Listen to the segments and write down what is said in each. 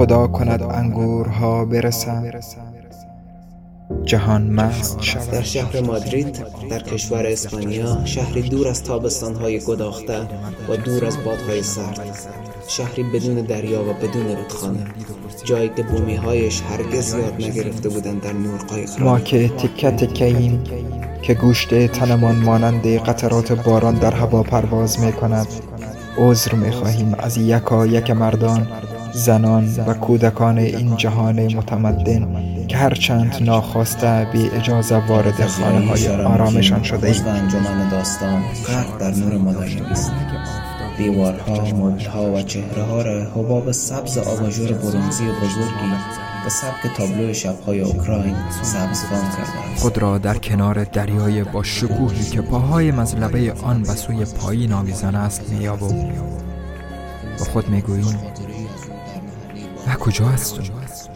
خدا کند انگورها برسم جهان مست شود. در شهر مادرید در کشور اسپانیا شهری دور از تابستانهای گداخته و دور از بادهای سرد. شهری بدون دریا و بدون رودخانه. جایی که بومیهایش هرگز یاد نگرفته بودند در نور قایق ما که تکه تکه که گوشت تنمان مانند قطرات باران در هوا پرواز می کند عذر می خواهیم از یکا یک مردان. زنان و کودکان این جهان متمدن که هرچند ناخواسته بی اجازه وارد خانه های آرامشان شده ایم. انجمن داستان غرق در نور مدرنیست دیوارها، مبلها و چهره ها را حباب سبز آباژور برونزی بزرگی به سبک تابلو شبهای اوکراین سبزفام کرده خود را در کنار دریای با شکوهی که پاهای مزلبه آن به سوی پایین آویزان است میابو با خود می‌گوییم. و کجا هستم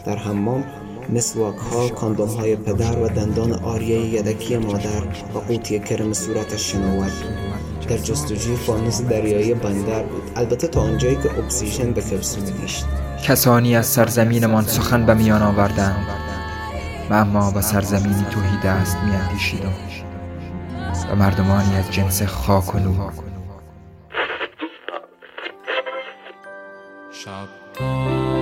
در حمام مسواک ها کاندوم های پدر و دندان آریه یدکی مادر و قوطی کرم صورتش شنوت در جستجوی فانوس دریایی بندر بود. البته تا آنجایی که اکسیژن به کبسو میگشت کسانی از سرزمینمان سخن به میان آوردند و اما به سرزمینی توهی دست میاندیشیدم و مردمانی از جنس خاک و نور. Shabbat.